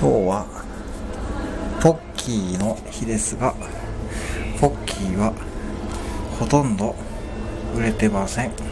今日はポッキーの日ですがポッキーはほとんど売れてません。